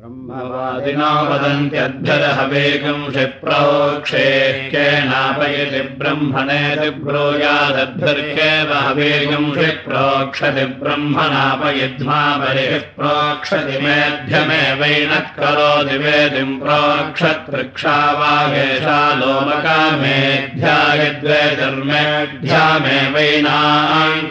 ब्रह्मवादिनो वदन्त्यद्भ्यदहवेगम् क्षिप्रोक्षे केनापयति ब्रह्मणेति ब्रूयादद्भिर्केव हवेगम् क्षिप्रोक्षति ब्रह्मणापयिध्मा बलिः प्रोक्षति मेध्यमेवैनः करोति वेदिम् प्रोक्षतृक्षा वागेशा लोमकामेध्यायद्वे धर्मेध्यामेवैनाम्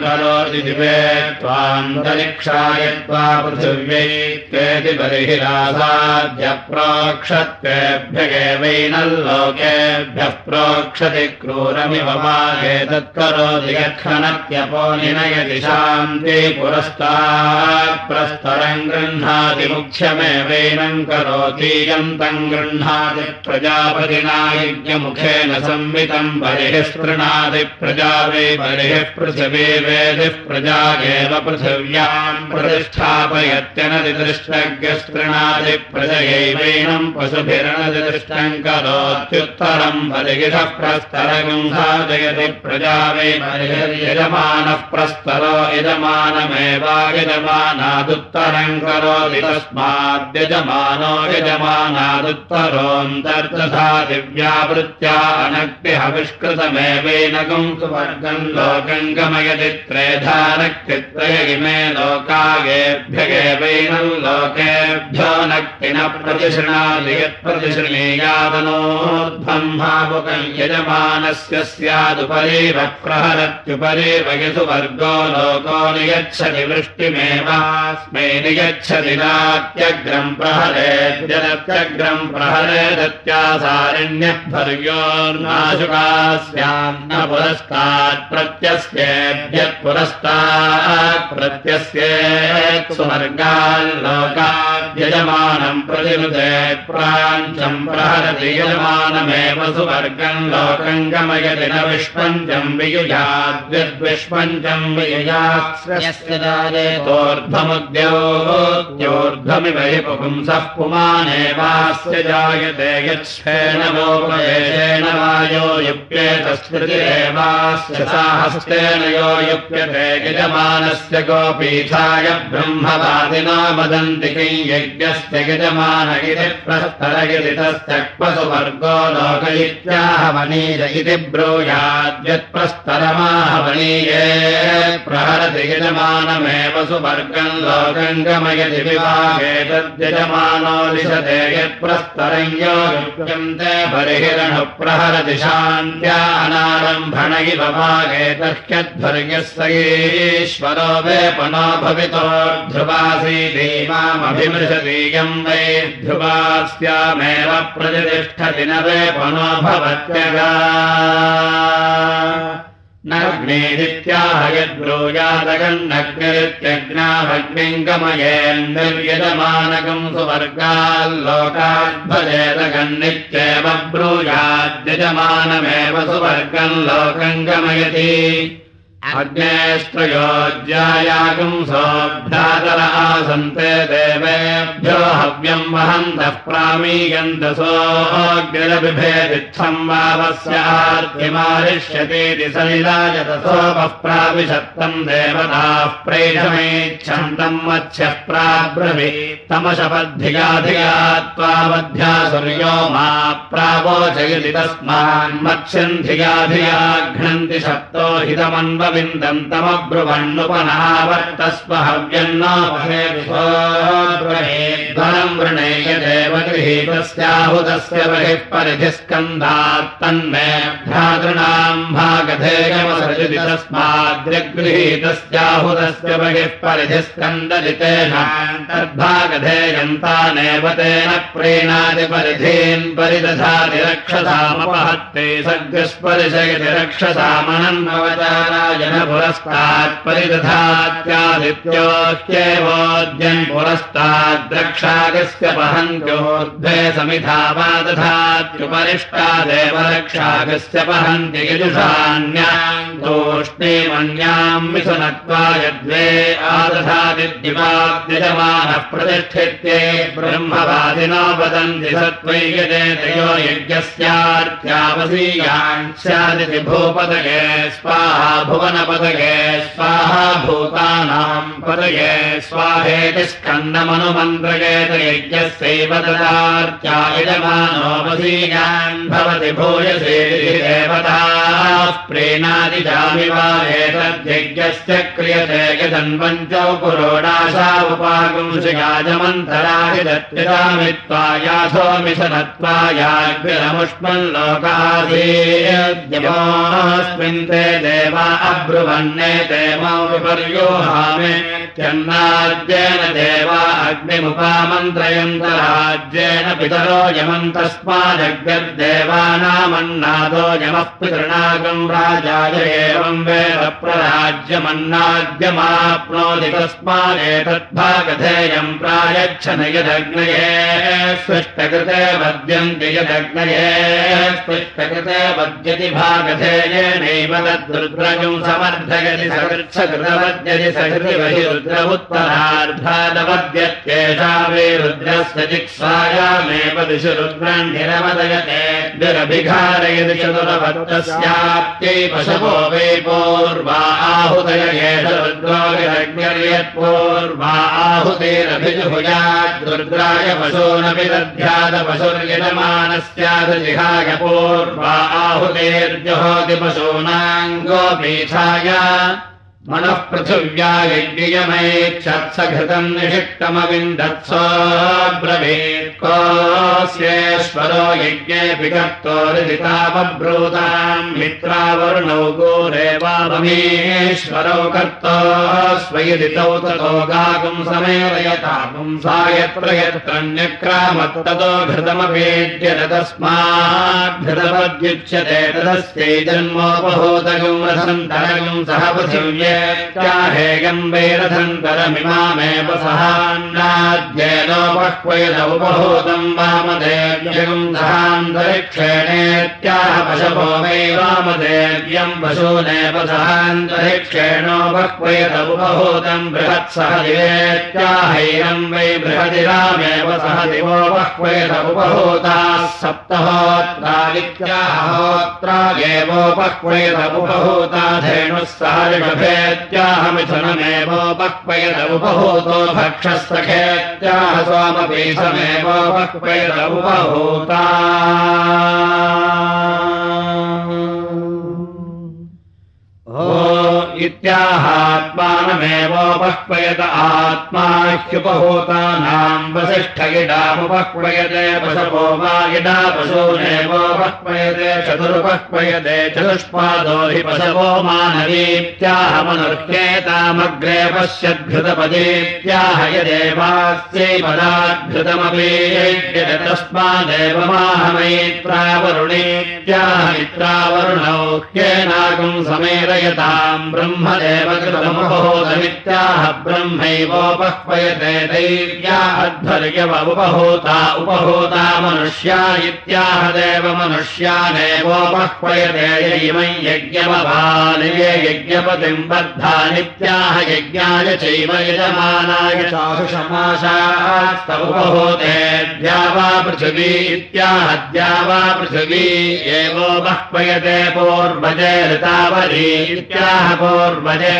करोति दिवे त्वान्तरिक्षाय त्वा पृथिव्यै केति बलिहिरा साध्य प्रोक्षत्वेभ्य एवैनल्लोकेभ्यः प्रोक्षति क्रूरमिव निनयति शान्ति पुरस्तात् प्रस्तरम् गृह्णाति मुख्यमेवैनम् यन्तम् गृह्णाति प्रजापतिना यज्ञमुखेन संवितम् बलिः स्पृणाति प्रजा वै बलिः पृथिवी वेदिः प्रजा एव पृथिव्याम् प्रतिष्ठापयत्यनतिदृष्टज्ञस्पृणा करोत्युत्तरम् बलिगिषः प्रस्तरगम् साधयति प्रजा वै यजमानः प्रस्तरो यजमानमेवायजमानादुत्तरम् करोति तस्माद्यजमानो यजमानादुत्तरोऽन्तर्दधा दिव्यावृत्त्या अनग्निहविष्कृतमेवैनगम् सुवर्गम् लोकम् गमयति त्रेधानक्तित्रय इमे लोकागेभ्यगेवैनम् लोकेभ्यो नक्तिनः प्रतिशृणादि यत्प्रतिशृणीयादनोद्ब्रह्मापुकम् यजमानस्य स्यादुपरेव प्रहरत्युपरेव यसु वर्गो लोको नियच्छति वृष्टिमेवास्मै नियच्छति नात्यग्रम् प्रहरेद्यनत्यग्रम् प्रहरेदत्यासारण्यः भर्योर्नाशुकास्यान्न पुरस्तात् प्रत्यस्येभ्यः पुरस्तात् प्रत्यस्येत् सुवर्गाल्लोकाद्यज सुवर्गाल्लोकाद्यजमानम् प्रतिरुदे प्राञ्चम् प्रहरति यजमानमेव सुवर्गम् लोकम् गमयति न विष्पञ्चम् वियुजाद्यद्विष्पञ्चम् वियुजास्योर्ध्वमुद्योद्योर्ध्वमिव हि पुंसः पुमानेवास्य जायते यच्छेन वोपयेन वायो युप्येतस्मृतिरेवास्य साहस्तेन यो युप्यते यजमानस्य गोपीठाय ब्रह्मवादिना वदन्ति किं यज्ञस्य यजमान इति प्रस्तरयति तस्य क्वसुवर्गो लोक इत्याहवनीय इति ब्रूयाद्यत्प्रस्तरमाहवनीये प्रहरति यजमानमेव सुवर्गम् लोकम् गमयति विभागे तद्यजमानो दिशते यत्प्रस्तरम् यो युक्यन्ते बर्हिरणु प्रहरति शान्त्या अनारम्भण इव भागे तह्यध्वर्यः स ईश्वरो वेपनो वै ध्रुवास्यामेव प्रतिष्ठति न वेपनो भवत्यगा। नग्नेदित्याह यद्ब्रूयादगन्नग्निरित्यग्नाभग्निम् गमयेन्निर्यजमानकम् सुवर्गाल्लोकाद्भजेदगन्नित्येव ब्रूयाद्यजमानमेव सुवर्गम् लोकम् गमयति अग्नेष्ट्रयोज्यायागम् सोऽभ्यातर आसन्ते देवेभ्यो हव्यम् वहन्तः प्रामीयन्तसोऽग्निरबिभेदित्थम् वावस्यार्थिमारिष्यतीति सलिलायतसोपः प्राविशत्तम् देवताः प्रैषमेच्छन्तम् मत्स्यः प्राब्रवि। तमशपद्धिगाधिगा त्वावध्या सूर्यो मा प्रावोचयति तस्मान्मत्स्यम् धिगाधिया घ्नन्ति शब्दो हितमन्व तमब्रुवन्नुपनावर्तस्व हव्यन्नावहेध्वनम् वृणेयदेव गृहीतस्याहुतस्य बहिः परिधिस्कन्धात्तन्मे भ्रातॄणाम् भागधेयमसृजति तस्माद्यगृहीतस्याहुतस्य बहिः परिधिस्कन्दजितेन तद्भागधेयन्तानेव तेन प्रीणाति परिधीन् परिदधाति रक्षसामपहत्ते सद्यस्परिशयति रक्षसामनन्वचाराय न पुरस्तात् परिदधात्यादित्योऽत्येवोद्यन् पुरस्ताद्रक्षागस्य पहन्त्योर्ध्वे समिधा वा दधात्युपरिष्टादेव रक्षागस्य पहन्ति यजुषान्याम् तूष्णीमन्याम् मिथुनत्वाय द्वे आदधादिद्युवाद्यजमानः प्रतिष्ठित्ये ब्रह्मवादिनो वदन्ति सत्त्वैयजेतयो यज्ञस्यार्त्यावसीयान् स्यादिति भूपदगे स्वाहा भुवन पवनपदगे स्वाहा भूतानाम् पदगे स्वाहेति स्कन्दमनुमन्त्रयेत यज्ञस्यैव ददार्चायजमानोपसीयान् भवति भूयसे देवताः प्रेणादिजामि वा एतद्यज्ञस्य क्रियते यदन्वञ्चौ पुरोडाशा उपागुंसिगाजमन्तरादिदत्तिदामित्वा याथो मिशनत्वायाग्रमुष्मन् लोकासीस्मिन् ते देवा अब्रुवन्ने ते मौ विपर्योहामे त्यन्नाद्येन देवा अग्निमुपामन्त्रयन्तराज्येन पितरो यमन्तस्मादग्रद्देवानामन्नादो यमः पितृणागम् राजाय एवम् वेद प्रराज्यमन्नाद्यमाप्नोति तस्मादेतद्भागधेयम् प्रायच्छन यदग्नये स्पृष्टकृते वद्यन्ति यदग्नये स्पृष्टकृते वद्यति भागधेयेनैव तद्रुद्रजम् समर्थयति सकृच्छकृतवद्यति वहि रुद्र उत्तरार्धादवद्यत्येषा वे रुद्रस्य चिक्सायामेव दिशु रुद्रम् निरवदयते। दुरभिघारयति चतुरवत्तस्याप्त्यै पशवो वै पूर्वा आहुतय एष रुद्रोगिरग्निर्यत्पूर्वा आहुतेरभिजुभुयाद्रुद्राय पशूनपि दध्याद पशुर्यजमानस्याद जिहाय पूर्वा आहुतेर्जुहोति पशूनाम् गोपीठाय मनः पृथिव्या यज्ञयमेच्छत्सघृतम् निषिक्तमविन्दत्सोऽब्रवीत् कोऽस्येश्वरो यज्ञेऽपि कर्तोरितावब्रूताम् मित्रावरुणौ गोरेवाममीश्वरौ कर्तो स्वयदितौ ततो गागुम् समेलयतागुम् सा यत्र यत्रन्यक्रामत्ततो घृतमवेद्य तस्माद्घृतमद्युच्यते तदस्यै जन्मोपहूतगुम् रसन्तरगुम् सह पृथिव्ये चाहेयम् वैरथन्तरमिमामेव सहान्नाद्येनोपह्वेन उपहूतम् वामदेव्यम् सहान्तरिक्षेणेत्याह पशवो वै वामदेव्यम् पशूनेव सहान्तरिक्षेणोपह्वेन उपहूतम् बृहत्सह दिवेत्याहैरम् वै बृहदिरामेव सह दिवोपह्वेन उपहूताः सप्तहोत्रावित्याहोत्रागेवोपह्वेन उपहूता धेनुः सहरिषभे ेत्याहमिथुनमेवोपक्वयद उपभूतो भक्षस्तखेत्याह स्वामपीठमेवोपक्वयद उपभूता इत्याहात्मानमेवोपह्वयत आत्मा ह्युपहूतानाम् वसिष्ठ इडामुपह्वयते पशवो वा इडा पशूनेवोपह्वयते चतुरुपह्वयते चतुष्पादो हि पशवो मानवीत्याहमनुर्ह्येतामग्रे पश्यद्घृतपदेत्याह यदेवास्यै पदाद्घृतमपि तस्मादेव माहमैत्रावरुणेत्याह मित्रावरुणौ ह्येनागम् समेरयताम् ब्रह्मदेव कृतमुपहूतमित्याह ब्रह्मैवोपह्वयते दैव्या अध्वर्यव उपहूता मनुष्या इत्याह देव मनुष्यानेवोपह्वयते यैमं यज्ञमभानिये यज्ञपतिम् बद्धानित्याह यज्ञाय चैव यजमानाय द्यावा पृथिवी इत्याह द्यावा पृथिवी एवोपह्वयते पूर्वजे ऋतावरी इत्याह पूर्वजे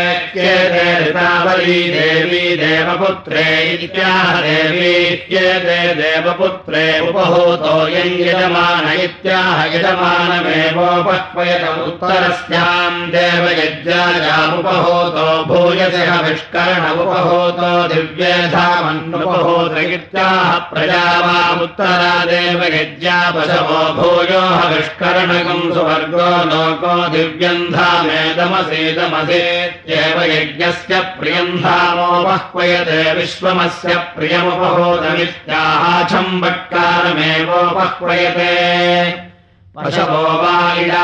देवी देवपुत्रे इत्याह देवी क्येते देवपुत्रे उपहूतो यञ्यजमान इत्याह यजमानमेवोपह्वयत उत्तरस्याम् देवयज्ञायामुपहूतो भूयसे हविष्कर्ण उपहूतो दिव्यधामन्नुपहूत इत्याह प्रजावामुत्तरा देवयज्ञा पशवो भूयो हविष्कर्णकम् सुवर्गो लोको दिव्यम् धामेदमसेदमसेत्येव यज्ञस्य प्रियम् धामोपह्वयते विश्वमस्य प्रियमुपहूतमित्याहाच्छम्बट्कारमेवोपह्वयते पशवो वा इडा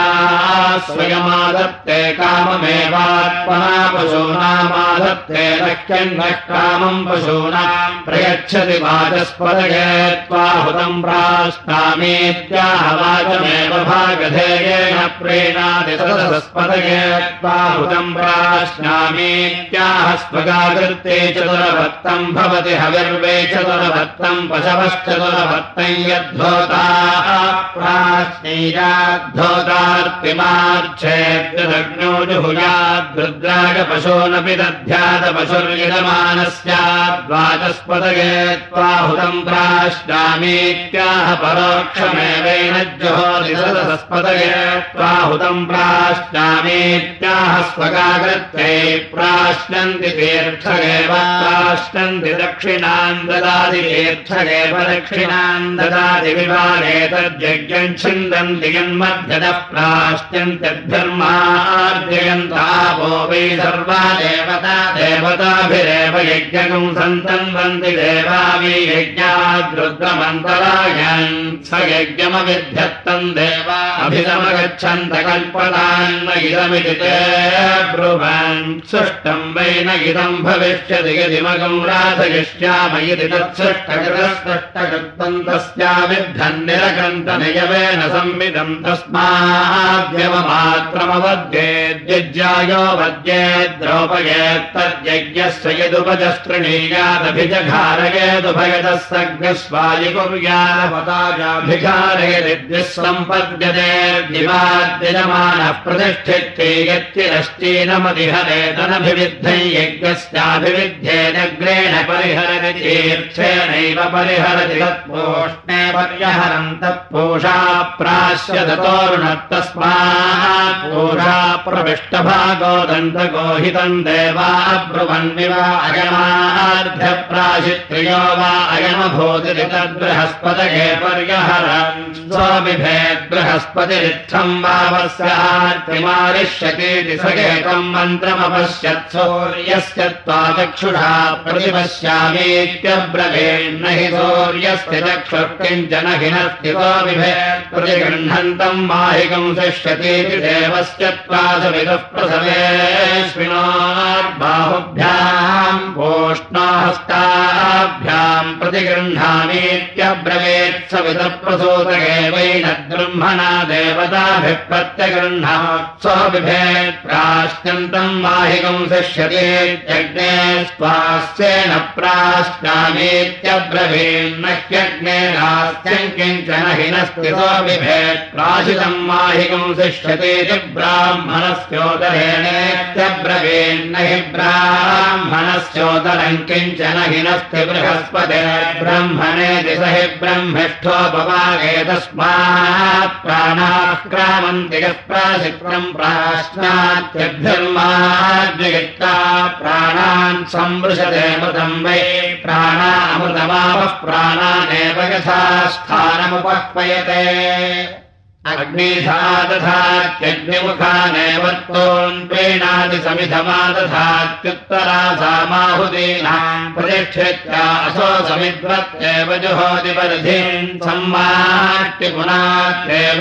स्वयमादत्ते काममेवात्मना पशूनामादत्ते नह्यन्नः कामम् पशूनाम् प्रयच्छति वाचस्पदये त्वाहुतम् प्राश्नामीत्याह वाचमेव भागधेयेन प्रेणाति सदस्पदये त्वाहुतम् प्राश्नामीत्याह स्वगाकृत्ते चतुरभक्तम् भवति हविर्वे चतुरभक्तम् पशवश्चतुरभक्तम् यद्धोता प्राश्ने नीराद्धोतार्तिमार्च्छेद्यदग्नो जुहुयाद्रुद्रागपशोनपि दध्यादपशुर्यजमानस्याद्वाचस्पदये त्वाहुतम् प्राश्नामीत्याह परोक्षमेवेन जोहोरिसदस्पदये त्वाहुतम् प्राश्नामीत्याह स्वगाकृत्यै प्राश्नन्ति तीर्थगेव प्राश्नन्ति दक्षिणान् ददाति तीर्थगेव दक्षिणान् ददाति विभागे तज्जज्ञम् छिन्दन्ति यन्मध्यतः प्राश्यन्त्यद्धर्मार्जयन्तापो वै सर्वा देवता देवताभिरेव यज्ञकम् सन्तन्वन्ति देवा वै यज्ञाद्रुद्रमन्तरायन् स यज्ञमविध्यत्तम् देवा अभिगमगच्छन्त कल्पतान्न इदमिति ते ब्रुवन्। सृष्टम् वै न इदम् भविष्यति यदि मगम् राधयिष्याम इति तत्सृष्टकृतम् तस्याविद्धन्निरकन्तनयवेन संविदम् तस्माद्यवमात्रमवद्येद्यज्यायो वद्येद्रोपयेत्तद्यज्ञस्य यदुपजस्तृणीयादभिजघारयेदुभयतः सग्स्वायुकुर्यापताजाभिघारयदिद्यः सम्पद्यते दिवाद्यजमानः प्रतिष्ठित्ये यत्तिरश्चीनमतिहरेतनभिविद्धै यज्ञस्याभिविध्येदग्रेण परिहरति तीर्थेनैव परिहरति तत्पोष्णे तत्पोषा प्राश्य ततोरुणत्तस्मात् पूषा प्रविष्टभागो दन्तगोहितम् देवा ब्रुवन्विव अयमार्ध्यप्राशित्रियो वा अयमभूतिरि तद्बृहस्पतये पर्यहरन् स्वविभेद् बृहस्पतिरित्थम् वावस्यार्तिमारिष्यतीति सकेतम् मन्त्रमपश्यत् सौर्यस्य त्वा चक्षुषा प्रतिपश्यामीत्यब्रवीन्न हि सौर्यस्य चक्षुः किञ्चन हि न स्थितो बिभेत् प्रतिगृह्णन्तम् माहिकम् शिष्यतीति देवस्य सविदः प्रसवेश्विनोर्बाहुभ्याम् पोष्णाहस्ताभ्याम् प्रतिगृह्णामीत्यब्रवीत् सविदः प्रसूतके वै न ब्रह्मणा देवताभिः प्रत्यगृह्णात् स्वबिभेत् प्राश्नन्तम् माहिकम् शिष्यते यज्ञे स्वास्येन प्राश्नामीत्यब्रवीन्न ह्यग्नेनास्त्यम् किञ्चन हि न स्थितो बिभेत् शिष्यतीति ब्राह्मणस्योदरेणेत्यब्रवीन्न हि ब्राह्मणस्योदरम् किञ्चन हि नस्ति बृहस्पते ब्रह्मणेति स हि ब्रह्मिष्ठोपवागे तस्मात् प्राणाक्रामन्ति यः प्राशित्रम् प्राश्नात्यभ्यर्माद्विगित्ता प्राणान् संवृशते मृतम् वै प्राणामृतमापः प्राणानेव यथा स्थानमुपह्वयते अग्निधादधात्यग्निमुखानेव त्वोन्त्वेणादिसमिधमादधात्युत्तरा सा माहुदीनाम् प्रतिक्षित्या असो समिद्वत्येव जुहोति परिधीम् सम्माट्टि पुनात्येवैनाम्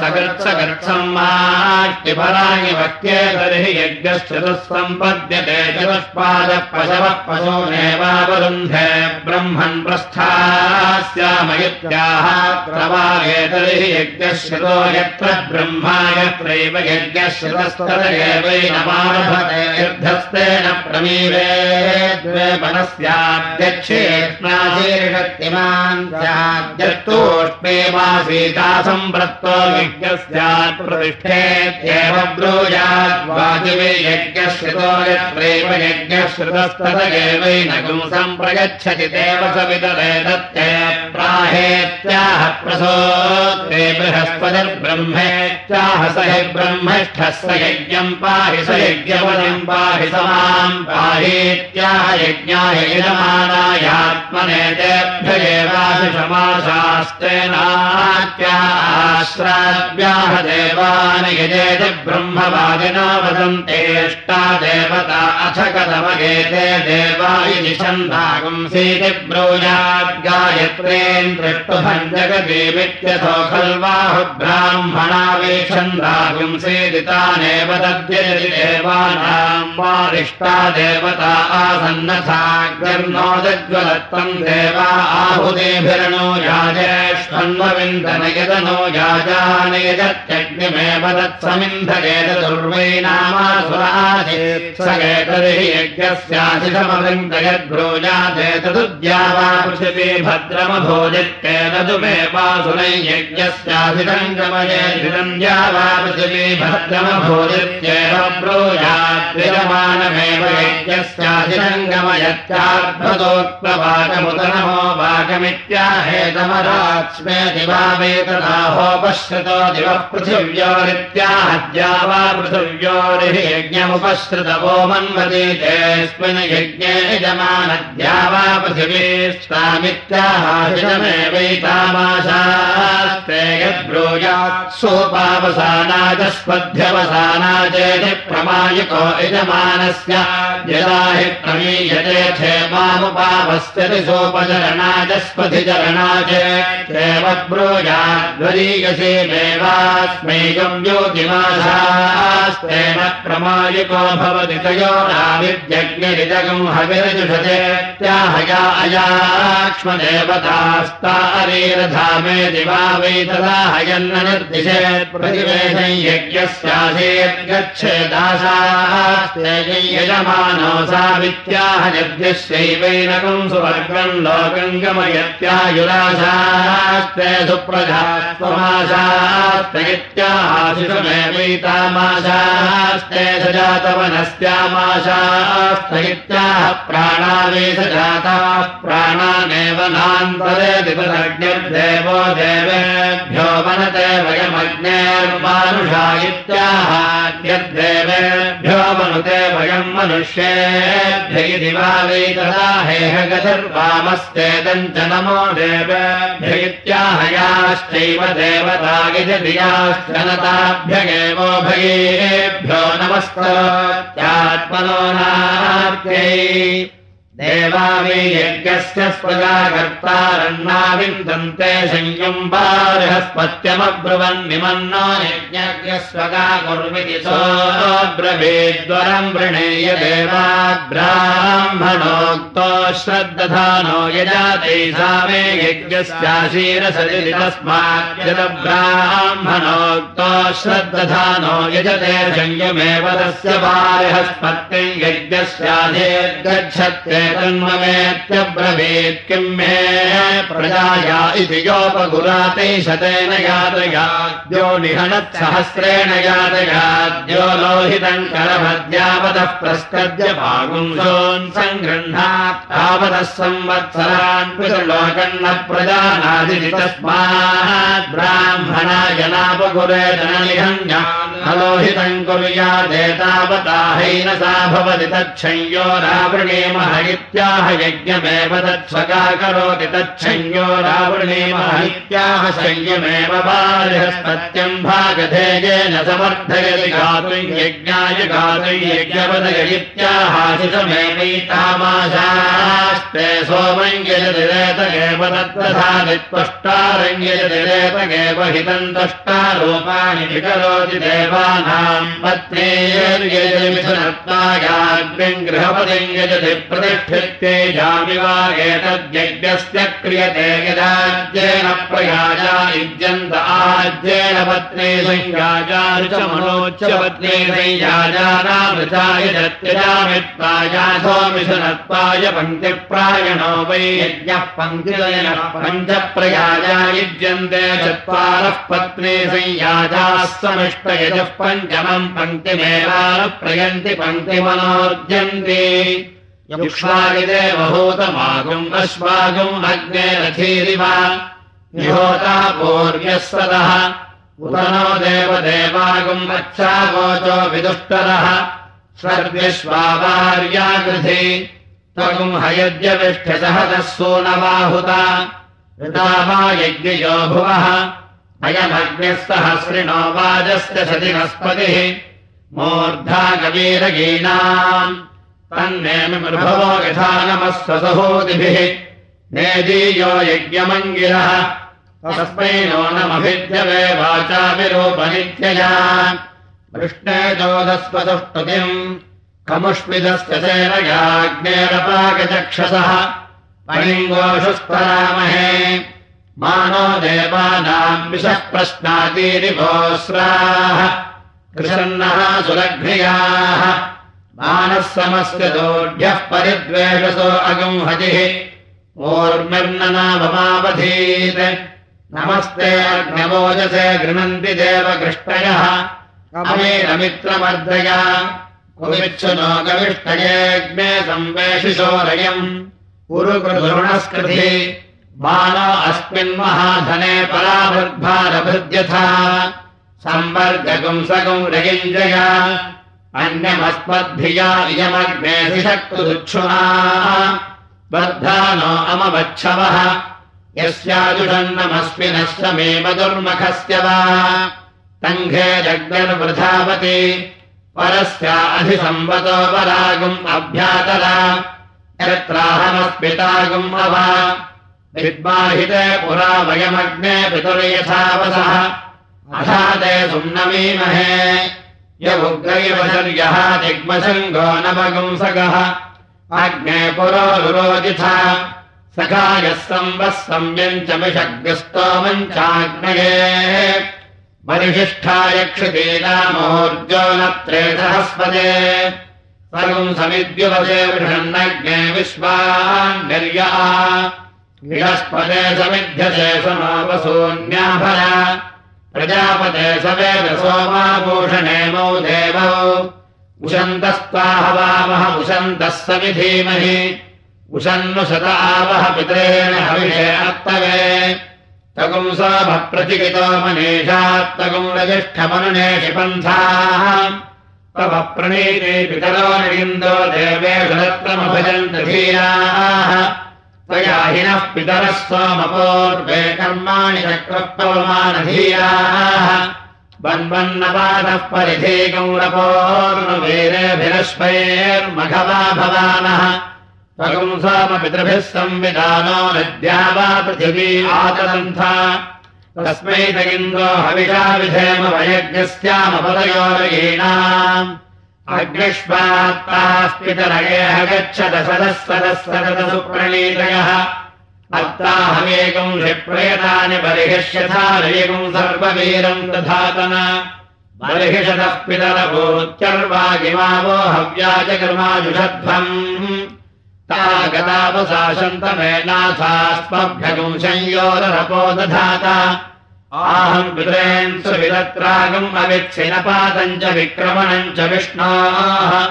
सकृत्सकृत्सम्माट्टि पराणि वक्ये तर्हि यज्ञश्चतुः सम्पद्यते चतुष्पादः पशवः पशूनेवावरुन्धे ब्रह्मन् प्रस्थास्यामयित्याः प्रवागे तर्हि यज्ञश्रुतो यत्र ब्रह्मा यत्रैव यज्ञश्रुतस्तदैवैनमारभते युद्धस्तेन प्रमीवे द्वे मनस्याध्यक्षेष्णाशीर्षक्तिमान् स्याद्यत्तोष्णे मासीता सम्प्रत्तो यज्ञस्यात् प्रतिष्ठेत्येव ब्रूयाद्वाजिवे यज्ञश्रुतो यत्रैव यज्ञश्रुतस्तदैवैनगुं सम्प्रगच्छति देव सवितरे दत्ते प्राहेत्याह प्रसो ते बृहस्पतिर्ब्रह्मेत्याह स हि ब्रह्मष्ठः स यज्ञम् पाहि स यज्ञपदिम् पाहि स माम् पाहीत्याह यज्ञाय यजमानायात्मने तेभ्य देवान् यजेत ब्रह्मवादिनो वदन्तेष्टा देवता अथ कथमगेते देवा इति छन्दागुंसीति ब्रूयाद् गायत्रेन् दद्यति देवानाम् वारिष्टा देवता आसन्नथाग्निर्नोदज्वलत्तम् देवा आहुदेभिरणो याजेष्वन्वविन्दन यदनो याजानयजत्यग्निमेव तत्समिन्धयेत दुर्वै नामासुराधेत् स एतर्हि यज्ञस्याशिषमवृन्दयद्ब्रूजाते तदुद्या वा पृथिवी भद्रमभोजित्केन दुमे वासुनै यज्ञस्य यज्ञस्याभिरङ्गमये द्विरन्द्या वा पृथिवी भद्रमभूदित्येव ब्रूयाद्विरमाणमेव यज्ञस्याधिरङ्गमयत्यार्भदोक्तवाकमुदनमो वाकमित्याहेतमराक्ष्मे दिवावेतदाहोपश्रुतो दिवः पृथिव्योरित्याहद्या वा पृथिव्योरिः यज्ञमुपश्रुतवो मन्वति तेऽस्मिन् यज्ञे यजमानद्या वा पृथिवी यद्ब्रूयात् सोपावसाना च प्रमायिको यजमानस्य। हि प्रमीयते क्षेमामुपावस्यति सोपचरणा च स्पथिचरणा चेव ब्रूयाद्वरीयसेमेवास्मेयम् ज्योतिमाशास्तेन प्रमायिको भवति तयोराविद्यज्ञरिजगम् हविरजुषते। त्याहया अयाक्ष्मदेवतास्तारेरधामे दिवा वै हयन्न निर्दिशेत् गच्छेदासास्ते यजमानो सा वित्याह यज्ञस्यैवैनकम् सुवर्गम् लोकम् गमयत्यायुराशास्ते सुप्रजा त्वमाशास्ते इत्याहाशिषमेवैतामाशास्ते सजातवनस्यामाशास्ते इत्याह प्राणावेश जाताः प्राणानेव नान्तरे दिवसज्ञर्देवो देवेभ्यो वनते वयमग्नेर्मानुषा इत्याहाद्यर्देवेभ्यो वनुते वयम् मनुष्येभ्य इति वा वै तदा हेह गतिर्वामस्तेदम् च नमो देवेभ्य इत्याहयाश्चैव देवता गिजधियाश्च नताभ्यगेवो भयेभ्यो नमस्त्यात्मनो नार्यै देवावि यज्ञस्य स्वगाकर्तारन्नाविन्दन्ते संयुम्बारहस्पत्यमब्रुवन्निमन्नो यज्ञस्य स्वगा कुर्विति सोऽब्रवीद्वरम् वृणेय देवाब्राह्मणोक्तो श्रद्दधानो यजाते सा मे यज्ञस्याशीरसदिति तस्मात् यदब्राह्मणोक्तो श्रद्दधानो यजते संयमेव तस्य बारहस्पत्यम् यज्ञस्याधेर्गच्छत्ते तन्ममेत्यब्रवीत् किम् मे प्रजाया योपगुराते शतेन यातयाद्यो यातयाद्यो लोहितम् करभद्यावतः प्रस्कद्य भागुंसोन् सङ्गृह्णात् तावतः संवत्सरान् पितृलोकन्न प्रजानादिति तस्मात् ब्राह्मणाय नापगुरे जननिहन्यालोहितम् कुर्यादेतावता हैन सा भवति तच्छंयो रावृणेमः इत्याह यज्ञमेव तत्स्वगा करोति तच्छंयो रावृणेमः इत्याह संयमेव बालहस्पत्यम् भागधेयेन समर्थयति गातुम् यज्ञाय गातुम् यज्ञपदय इत्याहाशिषमेवैतामाशास्ते तत्तथा हितम् दष्टारूपाणि विकरोति देवानाम् एतद्यज्ञस्य क्रियते यदाज्येन प्रयाजा युज्यन्त आज्येन पत्नी संयाजा ऋचमनोच्च पत्नी पङ्क्तिप्रायणो वै यज्ञः पङ्क्तिदयनः पञ्चप्रयाजा युज्यन्ते चत्वारः पत्नी संयाजाः समिष्टयजः पञ्चमम् पङ्क्तिमेवानुप्रयन्ति पङ्क्तिमनोर्जन्ति युक्ष्वागिदेवभूतमागुम् अश्वागुम् अग्ने रथीरिव निहोता पूर्व्यः सदः उत नो देवदेवागुम् अच्छागोचो विदुष्टरः। स्वर्विश्वावार्यागृधि त्वगुम् हयद्यविष्ठ्यसहतः सूनवाहुता। ऋता वा यज्ञयो भुवः। अयमग्निः वाजस्य सतिनस्पतिः मूर्धा कवीरगीणाम् तन्नेमि मृभवो यथा नमः स्वसहोदिभिः नेदीयो यज्ञमङ्गिरः तस्मै नो नमभिद्यवे वाचाभिरूपनित्यया। कृष्णे चोदस्वतुष्टुतिम् कमुष्मिदस्य सेनयाग्नेरपाकचक्षसः पणिङ्गोषुस्तरामहे मानो देवानाम् विषः प्रश्नातीरिभोस्राः कृशन्नः सुलघ्नियाः मानः परिद्वेषसो अगम् हजिः। ओर्मिर्ननाभमावधीत् नमस्ते अग्नवोजसे गृह्णन्ति देवकृष्टयः। अमेरमित्रमर्दय कुमिच्छु नो गविष्टयेऽग्ने संवेशिशोरयम् उरुकृदृणस्कृति बालो अस्मिन्महाधने परावृद्भारभृद्यथा संवर्गगुंसगुम् रयिञ्जय अन्यमस्मद्भिया इयमग्नेशिषक्तुदुच्छुना बद्धा नो अमवच्छवः। यस्याजुषन्नमस्मिनश्च मे मधुर्मखस्य वा। तङ्घे जग्निर्वृधावति परस्या अधिसंवतो वरागुम् अभ्यातरा यत्राहमस्मितागुम् अवा। विद्वाहिते पुरा वयमग्ने पितुर्यथावसः अथाते सुम्नमीमहे यमुग्रैवशर्यः दिग्मशङ्गो नवगुंसगः अग्ने पुरोरुरोजिथा सखायः संवः संव्यञ्चमिषग्रस्तोमम् चाग्नये परिशिष्ठाय क्षितीनामोर्जो न त्रेधहस्पदे सर्वम् समिद्युपदे विषण्णज्ञे विश्वान्यर्या विहस्पदे समिध्यते समापसून्याभर प्रजापते सवेद सोमाभूषणे मौ देवौ उशन्तस्त्वाहवामः उशन्तः समिधीमहि उशन्नु शत आवह पितरेण हविषे अत्तवे। तगुंसोभप्रचिकितो मनीषात्तगुम् रजिष्ठमनुनेषि पन्थाः। तव प्रणीते पितरो निरिन्दो देवेषु रत्रमभजन्त धीराः त्वया हिनः पितरः सोमपूर्वे कर्माणि चक्रपवमानधीराः वन्वन्नपादः परिधेगौरपोर्णवीरेभिरश्वैर्मघवा भवानः त्वगुंसामपितृभिः संविधानो नद्या वा पृथिवी आचलन्था तस्मै तगिन्द्रो हविषा विधेम वयज्ञस्यामपदयोरयीणाम् अग्निष्वात्तास्पितरयेह गच्छत सदः सदः बर्हिष्यथा रयिकम् सर्ववीरम् दधातन। बर्हिषतः पितरभूत्यर्वागिमावो हव्या च कर्माजुषध्वम् ता गतापसाशन्तमेनाथास्मभ्यगुम् संयोररपो दधाता आहम् पितरेन् सुविदत्रागम् अविच्छिनपातम् च विक्रमणम् च विष्णाः।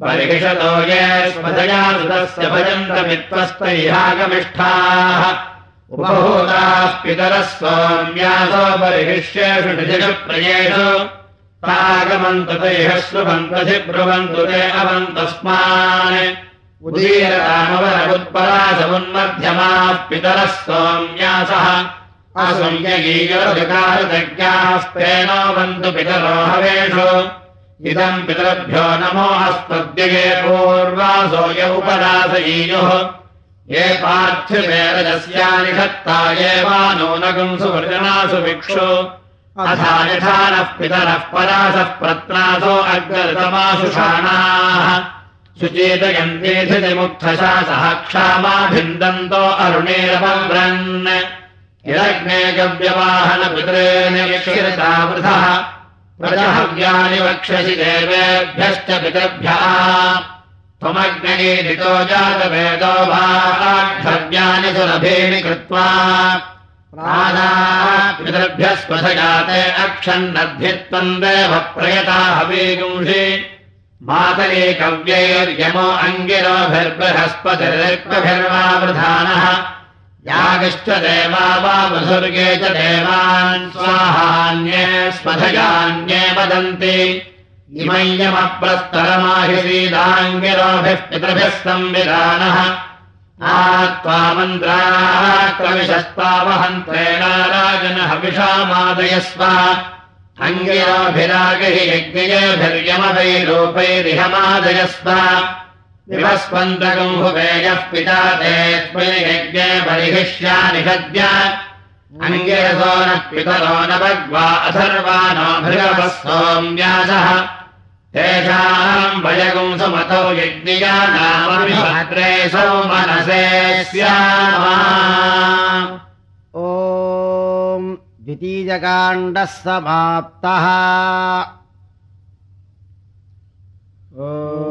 बर्हिषतो ये स्मदया सुतस्य भजन्तमित्वस्तैहागमिष्ठाः। उपभूताः पितरः सोम्यासो बर्हिष्येषु निजषु प्रयेषु तागमन्तु तैः ब्रुवन्तु ते अवन्तस्मान्। उदीररामवरमुत्परासमुन्मध्यमाः पितरः सोम्यासः असंयगीयोधिकारज्ञास्तेनो वन्तु पितरो हवेषु इदम् पितरभ्यो नमो अस्मद्यये पूर्वासो य उपरासयीयुः ये पार्थिवेरजस्यानिषत्ता एवानूनगुंसु वृजनासु विक्षु अथा यथा नः पितरः परासः प्रत्नासो अग्रतमासु शाणाः। सुचेतयन्तेधिमुक्थशासः क्षामा भिन्दन्तो अरुणेरपव्रन् हिरग्ने गव्यवाहनपितरेणिरता वृथः प्रजहव्यानि वक्षसि देवेभ्यश्च पितृभ्यः। त्वमग्नयीदितो जातवेदो वाग्धव्यानि सुलभेणि कृत्वा। पितृभ्यः स्वधजाते अक्षन्नद्भित्वम् देव प्रयता हवीगुंषि। मातरे कव्यैर्यमो अङ्गिरोभिर्बृहस्पतिर्भिर्वावृधानः यागिश्च देवा वा मधुर्गे च देवान् स्वाहान्ये स्वधयान्ये वदन्ति। इमय्यमप्रस्तरमाहिरीदाङ्गिरोभिः पितृभिः संविधानः। आत्वा मन्त्राः क्रविशस्तावहन्त्रेण राजन हविषामादयस्व यज्ञे बर्हिष्यानिषद्य अङ्गिरसो नः पितरो न भग्वा अथर्वा नो भृगवः सोम्यासः। तेषाम् भयगुंसमतौ यज्ञियानामभिभद्रे सौ मनसे स्याम द्वितीयकाण्डः समाप्तः। ॐ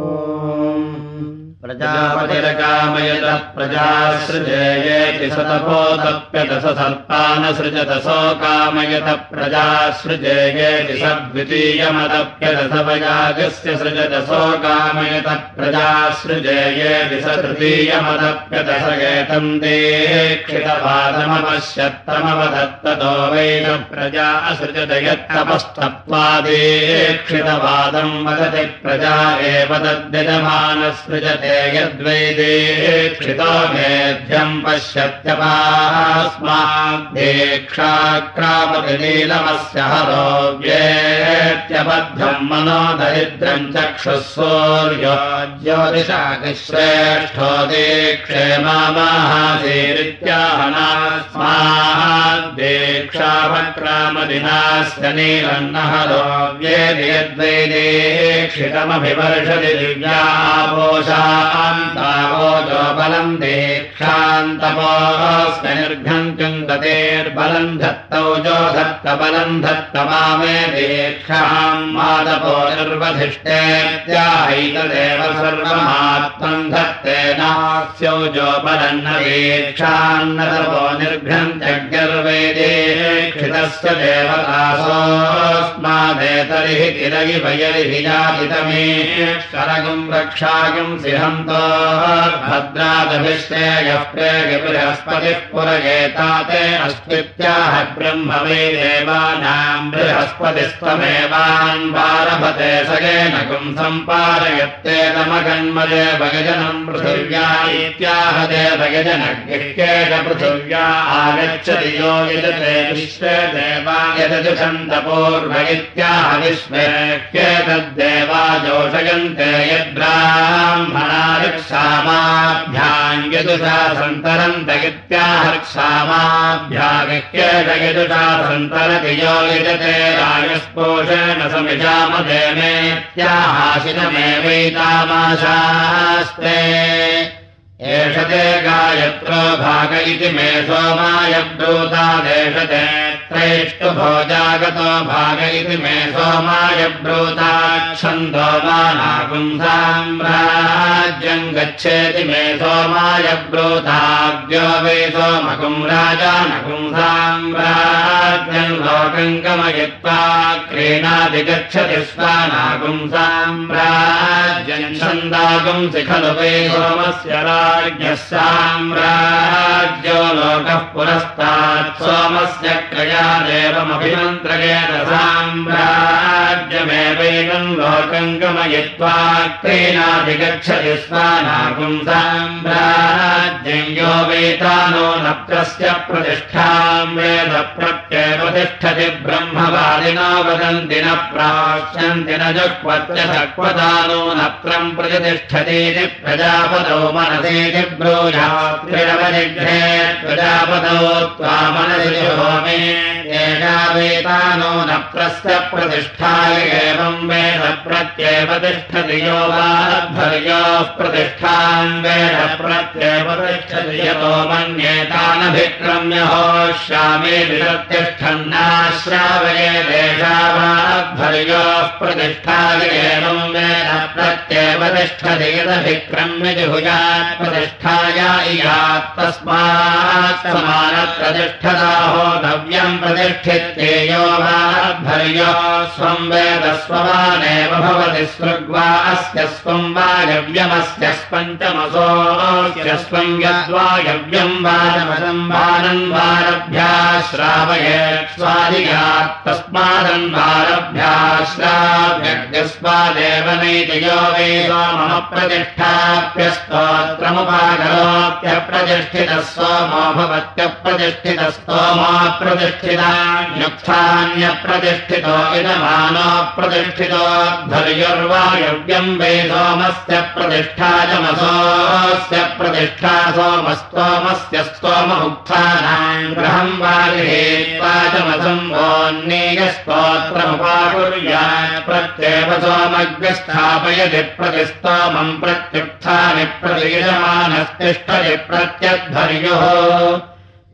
प्रजापतिरकामयत प्रजासृजेयेति सतपोतप्यत स सर्पानसृजत सो कामयत प्रजासृजेयेति स द्वितीयमदप्यत स वयागस्य सृजत सो कामयत प्रजासृजेयेति स तृतीयमदप्यत स एतम् देक्षितवादमपश्यत्तमवदत्ततो वैन प्रजा असृजत यत्तपस्तत्वादेक्षितवादम् वदति प्रजा एव तद्यजमानसृजते यद्वैदेक्षितो मेध्यम् पश्यत्यपास्माद्देक्षाक्रामतिनीलमस्य हरोव्येत्यबद्धम् मनो दरिद्रम् चक्षुः सूर्यो ज्योतिषाश्रेष्ठो दीक्षे मामाहादीरित्याहनास्माद्देक्षाभक्रामदिनास्य नीलन्न हरोव्येति यद्वैदेक्षितमभिवर्षति दिव्यापोषान्तावोजो बलम् देक्षान्तपोऽस्म निर्घन्तुम् गतेर्बलम् धत्तौ जो धत्त मामे दीक्षाम् मादपो निर्वधिष्ठेत्याहैतदेव सर्वमात्मम् धत्तेनास्यौ जो बलन्न दीक्षान्नतपो निर्घन्त्यग्निर्वै दीक्षितस्य देवदासोऽस्मादेतरिहि जातितमे शरगुम् रक्षागुम् सिंहन्तो भद्रादभिष्टे यः प्रेगबृहस्पतिः पुरगेताते अस्मित्याह ब्रह्म वै देवानाम् बृहस्पतिस्तमेवान् वारभते सगेन गुम् सम्पादयत्तेदमगन्मदे भगजनम् पृथिव्या इत्याह देवगजनग्निकेन पृथिव्या आगच्छति यो यजते विश्वे देवा यदजुषन्तपूर्व इत्याह विश्वे केतद्देवा जोषयन्ते यद्ब्राह्मणारिक्षामाभ्याम् यदुषा सन्तरन्त इत्याहर्क्षामाभ्यागह्येष यदुषा सन्तरति यो यजते राजस्पोषेण समिषामदेमेत्याहाशिनमेवैतामाशास्ते एष ते गायत्रो भाग इति मे सोमाय ब्रूतादेशते त्रैष्टुभोजागतो भाग इति मे सोमाय ब्रूताच्छन्दो मानापुंसाम्राज्यम् गच्छेति मे सोमाय ब्रूताद्यो वै सोमकुम् राजानपुंसाम्राज्यम् लोकम् गमयित्वा क्रीणादि गच्छति स्वानापुंसाम्राज्यम् छन्दागुंसि खलु वै सोमस्य राज्ञः साम्राज्यो लोकः पुरस्तात् सोमस्य क्रयादेवमभिमन्त्रयेन साम्राज्यमेवैनम् लोकम् गमयित्वा क्रीणाधिगच्छति स्वानागुम् साम्राज्यम् यो वेतानो नप्रस्य प्रतिष्ठाम् वेद प्रत्येव तिष्ठति ब्रह्मवादिनो वदन्ति न प्राश्यन्ति न नप्रम् प्रतिष्ठतीति प्रजापदौ मनसीति ब्रूयात्रिणवनिघ्ने प्रजापदौ त्वा मनसि होमे एषा वेतानो नप्रस्य प्रतिष्ठाय एवम् वेद प्रत्येव तिष्ठति यो वाभर्योः प्रतिष्ठाम् वेद प्रत्येव तिष्ठति यतो मन्येतानभिक्रम्य होश्यामे तिष्ठन्नाश्रावये देशा वाभर्योः प्रतिष्ठाय एवम् वेद प्रत्येव तिष्ठति यदभिक्रम्य जुहुयात् प्रतिष्ठाय इयात् तस्मात् समानप्रतिष्ठता होतव्यम् प्रतिष्ठित्येयो वाभर्यो स्वम् वेद स्वमानेव भवति सृग्वा अस्य स्वम् वायव्यमस्य पञ्चमसोऽस्य स्वम् यद्वायव्यम् वानमसम् वानन्वारभ्या श्रावयेत् स्वादियात् तस्मादन्वारभ्या श्राव्यस्मादेव नैतयो वै सोमः प्रतिष्ठाप्यस्तोत्रमुपाकरोत्यप्रतिष्ठितः सोमो भवत्यप्रतिष्ठितस्तोमा प्रतिष्ठिता युक्तान्यप्रतिष्ठितो इदमानो प्रतिष्ठितो धर्युर्वायव्यम् वै सोमस्य प्रतिष्ठायमसोऽस्य प्रतिष्ठा सोमस्तोमस्य स्तोममुक्तानाम् ग्रहम् वारिहेत्वाचमसम् वोन्नेयस्तोत्रमुपाकुर्यात् प्रत्येव सोमग्रस्थापयति प्रतिस्तोमम् प्रत्युत्थानि प्रतियजमानस्तिष्ठति प्रत्यध्वर्युः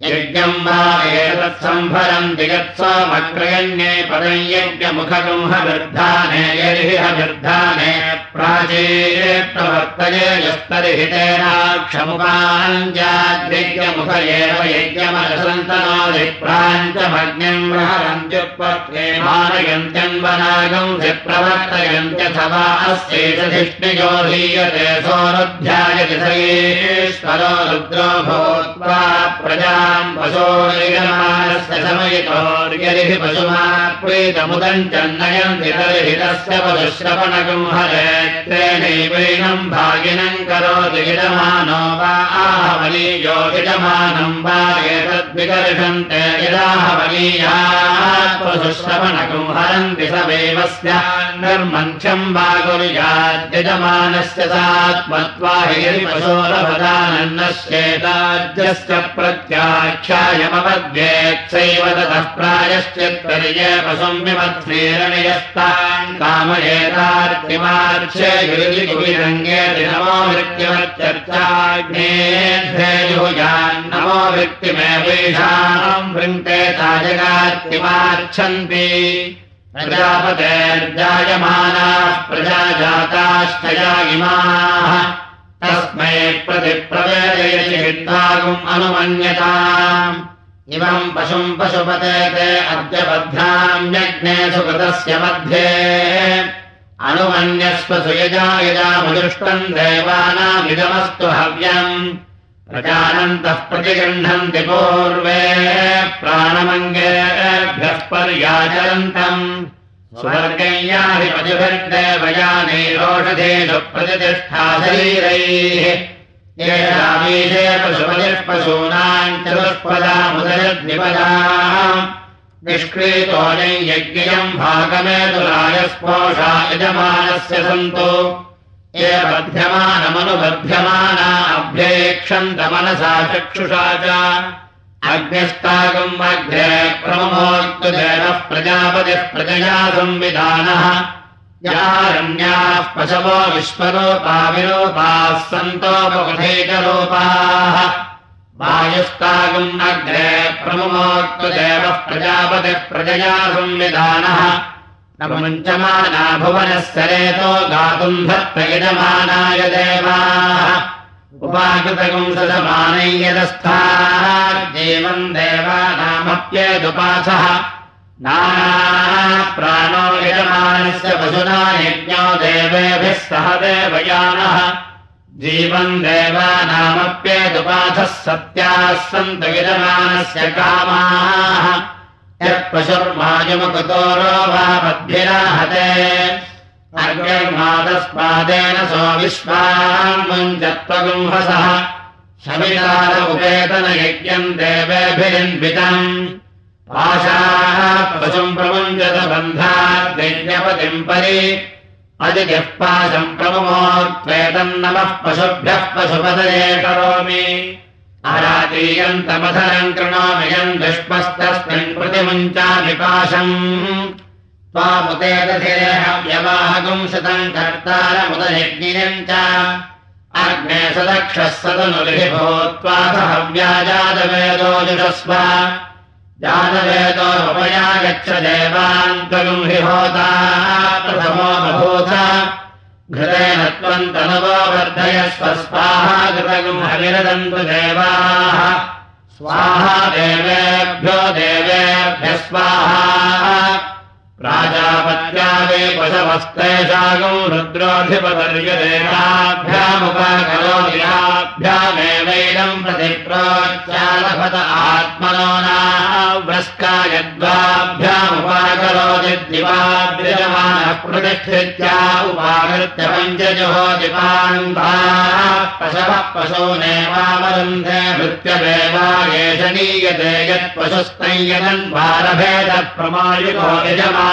यज्ञम् वा एतत्सम्भरम् दिगत्समक्रयण्ये पदम् यज्ञमुखगुंहवृद्धाने यर्हिहवृद्धाने प्राचीरे प्रवर्तये यस्तर्हि तेनाक्षमुपाञ्जाद्यज्ञमुख एव यज्ञमरसन्तनोदिप्राञ्चमग्निम् प्रहरन्त्युत्पत्ते मानयन्त्यन्वनागम् प्रवर्तयन्त्यथवा अस्यैतधिष्णियो धीयते सोऽनुध्यायति स ईश्वरो रुद्रो भूत्वा प्रजा पशोमानस्य समयितोर्यरिः तर्हि तस्य पशुश्रवणकम् हरेत्रेणैवैनम् भागिनम् करोति यजमानो वा आहवलीयो यजमानम् वा एतद्विकर्षन्ते यदाहवलीयात् पशुश्रवणकम् हरन्ति स वेवस्य निर्मन्थ्यम् वा कुर्याद्यजमानस्य सात्मत्वा हि यदि पशोरभदानन्नश्चेताज्यस्य प्रत्या ख्यायमवद्वेत्सैव ततः प्रायश्चित्तर्ये पशुम्यमत्स्मीरणयस्तान् कामयेतार्तिमार्च्य युरिरङ्गे नमो मृत्युमच्चर्चाग्नेयुजान्नमो मृत्युमेवैषाम् वृङ्क्ते ताजगार्तिमार्च्छन्ति प्रजापतेर्जायमानाः प्रजा जाताश्चया इमाः तस्मै प्रतिप्रवेदयचित्तागुम् अनुमन्यताम् इमम् पशुम् पशुपते ते अद्य यज्ञे सुकृतस्य मध्ये। अनुमन्यस्व सुयजा यजामुदृष्टम् देवानामिदमस्तु हव्यम्। प्रजानन्तः प्रतिगृह्णन्ति पूर्वे प्राणमङ्गेभ्यः पर्याचरन्तम् सुवर्गय्याभिपतिभिर्देवयानैरोषधेषु प्रतिष्ठा शरीरैः। येषामीशे पशुपतिः पशूनाम् चतुष्पदामुदयद्विपदाः निष्क्रीतो नैयज्ञयम् भागमेतुरायस्पोषा यजमानस्य सन्तो। ये बध्यमानमनुभ्यमाना अभ्येक्षन्तमनसा चक्षुषा च। अग्निस्तागम् अग्रे प्रमोक्तुदेवः प्रजापतिः प्रजया संविधानः। यारण्याः पशवो विश्वरूपा विरूपाः सन्तोपकथैकरूपाः वायुस्तागम् अग्रे प्रमोक्तुदेवः प्रजापतिः प्रजया संविधानः। नमुञ्चमाना भुवनस्य रेतो गातुम् धत्तयजमानाय देवाः उपाकृतकम् सदमानै यदस्थाः देवम् देवानामप्येदुपासः। नाना प्राणो यजमानस्य पशुना यज्ञो देवेभिः सह देवयानः। जीवम् देवानामप्येदुपासः सत्याः सन्तु यजमानस्य कामाः। यत्पशुर्मायुमुकुतोरो वा मद्भिराहते अर्गर्मादस्मादेन सो विश्वान्मुञ्जत्वगुंहसः शमितार उपेतनयज्ञम् देवेभिरिन्वितम् पाशाः पशुम् प्रमुञ्जत बन्धाद्यज्ञपतिम् परि अजिगः पाशम् प्रमुमोत्वेतम् नमः पशुभ्यः पशुपदये करोमि। अरातीयन्तमधरम् कृणोमयम् दुष्पस्तस्मिन् प्रतिमुञ्चामि पाशम् त्वामुदेदधिरेहव्यवाहगुम् शतम् कर्तारमुदयज्ञियम् च। अग्ने सदक्षः सदनुलिः भूत्वाथ हव्याजातवेदोजुषस्व जातवेदोपया गच्छ देवान् त्वगुम् हि होता प्रथमो बभूथ घृतेन त्वम् तनुवो वर्धयस्व, स्वाहा घृतगुम् हविरदन्तु देवाः। स्वाहा देवेभ्यो देवेभ्यः स्वाहा राजापत्यादे पशवस्तेषागम् रुद्रोऽधिपतर्यदेनाभ्यामुपकरोदिनाभ्यामेवैनम् प्रति प्रोच्चालभत आत्मनो नावृस्कायद्वाभ्यामुपाकरोति दिवाभ्यजमानः प्रतिष्ठित्या उपाकृत्य पञ्चजोः दिवान्धाः पशवः पशूनेवावरुन्धे मृत्यदेवागेशनीयते यत्पशुस्तैयदन्वारभेदप्रमायुको यजमान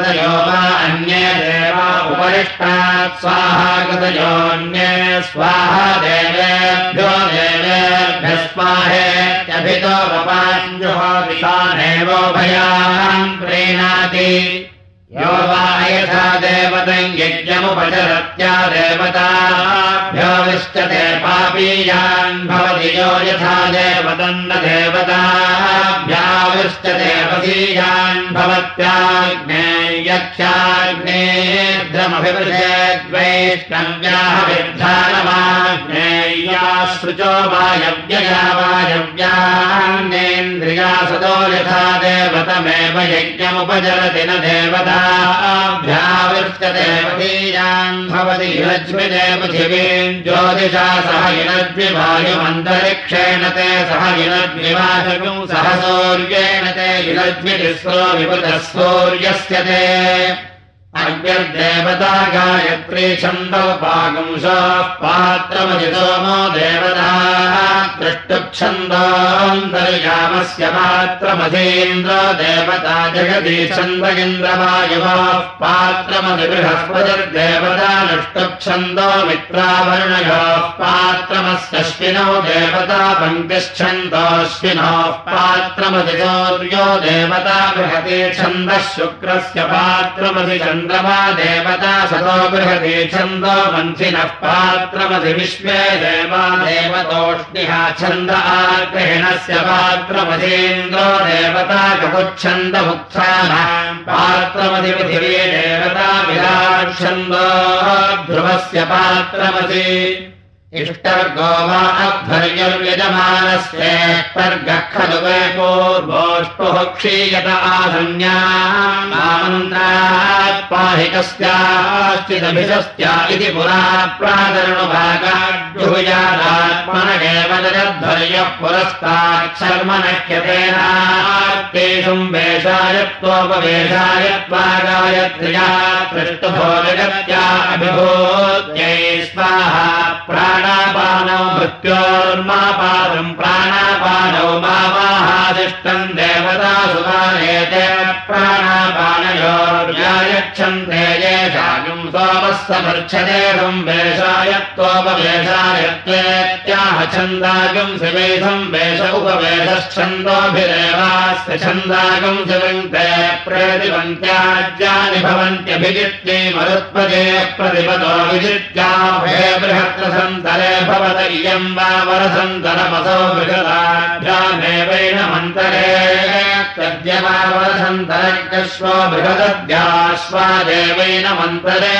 स्वाहागतयो वा अन्ये देवा उपरिष्टात्। स्वाहागतयोऽन्ये स्वाहा देवेभ्यो देवेभ्यः स्वाहेत्यभितो वपाञ्जुहोदिशानेवोभयान् प्रीणाति यो वा यथा देवतम् यज्ञमुपचरत्या देवताभ्यो विश्चते पापीयान् भवति यो यथा देवतन्न देवताभ्याविश्चते वसीयान् भवत्याग्ने यक्षाग्नेर्ध्रमभिवृशे द्वैष्णव्याः विद्धानमाग्नेया सृजो वायव्यया वायव्यान्नेन्द्रिया सदो यथा देवतमेव यज्ञमुपचरति न देवता पृथिवीम् ज्योतिषा सह युनज्मिवायुमन्तरिक्षेण ते सह युनज्मिवाचकम् सह सौर्येण ते युनज्मितिस्रो विपृतः सूर्यस्य ते अग्निर्देवता गायत्री छन्दोपागुंसः पात्रमजितोमो देवता दृष्टुच्छन्दोऽन्तर्यामस्य पात्रमधीन्द्र देवता जगति छन्द इन्द्रवायुवः पात्रमधिबृहस्पतिर्देवता नष्टुच्छन्दो मित्रावर्णयोः पात्रमस्यश्विनौ देवता पङ्क्तिश्छन्दोऽश्विनोः पात्रमधिसौर्यो देवता बृहति छन्दः शुक्रस्य पात्रमधि चन्द्रमा देवता सतो बृहति छन्दो मन्थिनः पात्रमधि विश्वे देवा देवतोष्णिः छन्द आग्रहिणस्य पात्रमधीन्द्रो देवता ककुच्छन्दमुत्थानाम् पात्रमधि पृथिवी देवता विराट् छन्दो ध्रुवस्य पात्रमधि इष्टर्गो वा अध्वर्यर्यजमानस्तेष्टर्गः खलु वे पूर्वोष्टुः क्षीयत आसन्यान्तात्पाहि कस्याश्चिदभिषस्त्या इति पुरा प्रादरणुभागाड्युयादात्मनगेव जगद्धर्यः पुरस्ताक्षर्मनख्यतेनात्तेषुम् वेषायत्वोपवेशाय त्वागायत्र्या त्रिष्टुभो जगत्या अभिभूत्यै स्वाहा प्राणापानौ मृत्योर्मापादम् प्राणापानौ मावाहादिष्टम् देवता सुपानेते प्राणापानयोर्व्यायच्छन्ते येषागम् सोमः समर्च्छतेऽहम् वेषायत्वोपवेशायत्वेत्याह छन्दागम् शिवेशम् वेष उपवेशच्छन्दोभिरेवास्य छन्दागम् शिवन्ते प्रतिपन्त्याज्यानि भवन्त्यभिजित्ये मरुत्पदे प्रतिपदो विजित्या भे बृहत्रसन्तरे भवत इयम् वा वरसन्तरमसो बृहदाभ्यामेवैन मन्तरे तद्यवावरसन्तरश्वो बृहदद्याश्वादेवैन मन्तरेति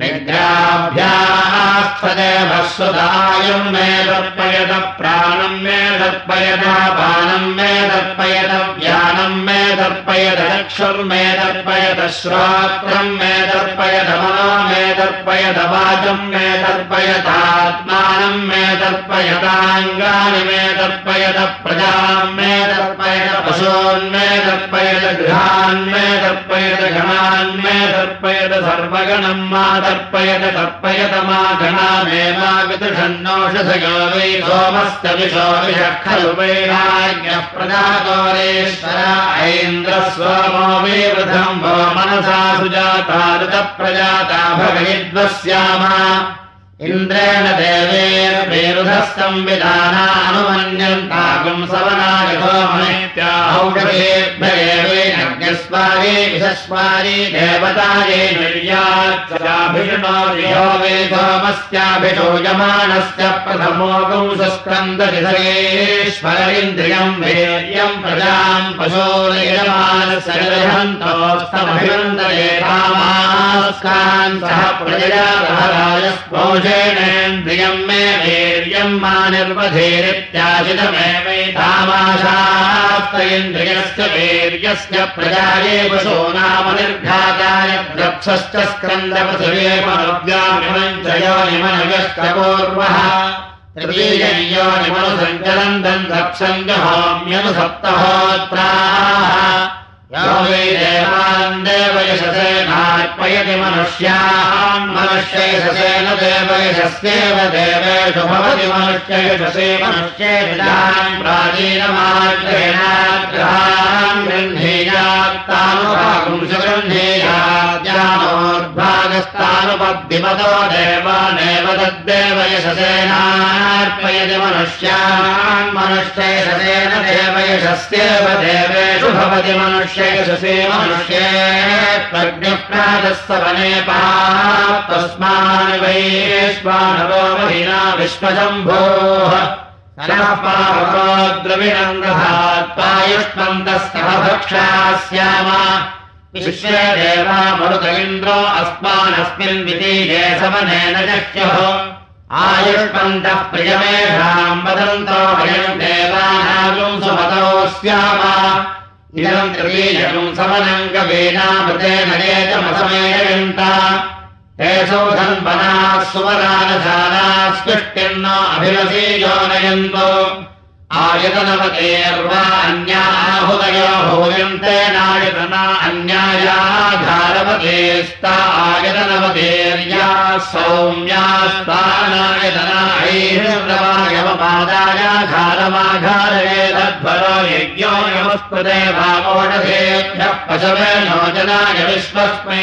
निद्राभ्यास्थदेव सुदायम् मे दर्पयत प्राणम् मे दर्पयत पानम् मे दर्पयत व्यानम् मे दर्पयत चक्षुर्मे दर्पयत श्रोत्रम् मे दर्पयत मनो मे दर्पयत वाचम् मे दर्पयतात्मानम् मे दर्पयताङ्गानि मे दर्पयत प्रजाम् मे दर्पयत पशून्मे दर्पयत गृहान् मे दर्पयत गणान् मे दर्पयत सर्वगणम् मा तर्पयत तर्पयत मा गणामेवा विदुषन्नोषधयो वै सोमस्य विशो विषः खलु वैराज्ञः प्रजागौरेश्वर ऐन्द्रस्वमो विवृधम् वो मनसा सुजाता ऋतप्रजाता भगयिद्वस्यामा इन्द्रेण देवेर्वेरुधः संविधानानुमन्यन्तागुम् सवनाय सोमनित्याहौषधेभ्येवेन यस्वारे विशस्वारे देवताये निर्याच्चाभिषणो वे सोमस्याभिषो यमानस्य प्रथमो कंसस्कन्दरिधरेश्वर इन्द्रियम् वीर्यम् प्रजाम् सह प्रजया स्पोषेणेन्द्रियम् मे वीर्यम् मा इन्द्रियस्य वीर्यस्य प्रजाये पशो नाम निर्घाताय द्रक्षश्च स्कन्दपृथिवेमनुव्यामिमम् च योनिमनयश्च पूर्वः तृतीययोनिमनुसञ्चरन्दम् द्रक्षम् जहोम्यनु सप्तहोत्राः यो वै देवान् देवयशसेनार्पयति मनुष्यान् मनुष्ययशसेन देवयशस्येव देवेषु भवति मनुष्ययशसे मनुष्येषान् प्राचीनमाग्रहेणाग्रहान् गृह्णीयात्तानुभागुंश देवानेव तद्देवयशसेनार्पयति मनुष्यान् मनुष्ययशसेन देवयशस्येव देवेषु भवति मनुष्य यशसे मनुष्ये प्रज्ञप्राजस्तवने तस्मान् वैश्वानवो महिना विश्वशम्भोः द्रविणङ्गधात्पायुष्मन्तस्तः भक्षा स्याम विश्वे देवा इन्द्रो अस्मानस्मिन् वितीये समनेन चक्ष्युः आयुष्मन्तः प्रियमेषाम् वदन्तो वयम् देवानागुम् सुमतौ स्याम। इदम् त्रीयम् समनङ्गवेनामृतेन येजमसमेयन्त ते सौधन्वनाः सुवरानशालाः स्पृष्टिर्न अभिलषी योनयन्तो आयतनवतेर्वा अन्याहुदयो भूयन्ते नायतना अन्यायाधारवतेस्ता आयतनवतेर्या सौम्यास्तानायतनायवपादायाघारमाघारये तद्भरो यज्ञो नमस्पदे भावोढसेभ्यः पशवे नोजनाय विश्वस्मै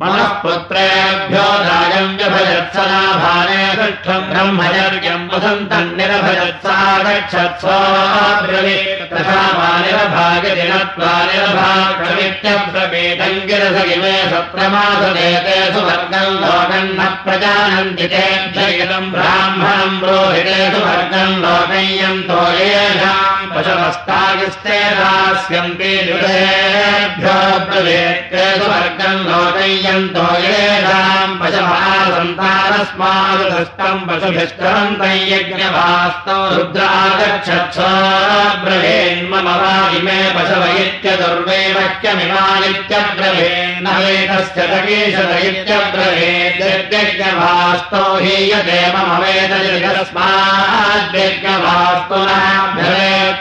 पुत्रेभ्यो दायम् व्यभजत्सनाभाने पृष्ठम् ब्रह्मचर्यम् वसन्तम् निरभजत्सा गच्छत्स्वाब्रवीत् तथा मा निरभागदिनत्वा निरभागमित्यब्रवीतम् गिरसगिमे सत्रमासदेते सुवर्गम् लोकम् न प्रजानन्ति तेभ्यगितम् ब्राह्मणम् रोहिते सुवर्गम् लोकय्यम् तो येषाम् पशवस्तागिस्ते दास्यन्ति दुरेभ्यो ब्रवीत्ते सुवर्गम् लोकय्यम् यन्तो येषाम् पशवासन्तानस्मादृष्टम् पशुभिष्टरन्तम् यज्ञभास्तौ इमे पशव इत्यदुर्वे वाक्यमिमानित्यब्रवीन् वेदस्य तकीशत इत्यब्रवीद्यज्ञभास्तौ हीयते मम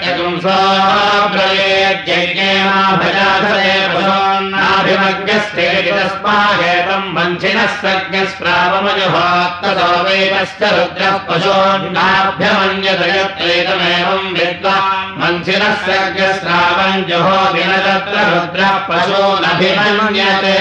वेदस्माद्यज्ञभास्तु नाभ्यवेत्यगुंसोऽब्रवीद्यज्ञे मा भजाधरे पशोन्नाभिमग्यस्तेति तस्माहेतम् वञ्चिनः सज्ञस्प्रावमजुहोत्ततो वेदश्च रुद्रः पशोन्नाभ्यमन्यतयत्रेतमेवम् विद्वा मन्थिनः सज्ञस्रावम् जुहो दिन तत्र रुद्रः पशोनभिमन्यते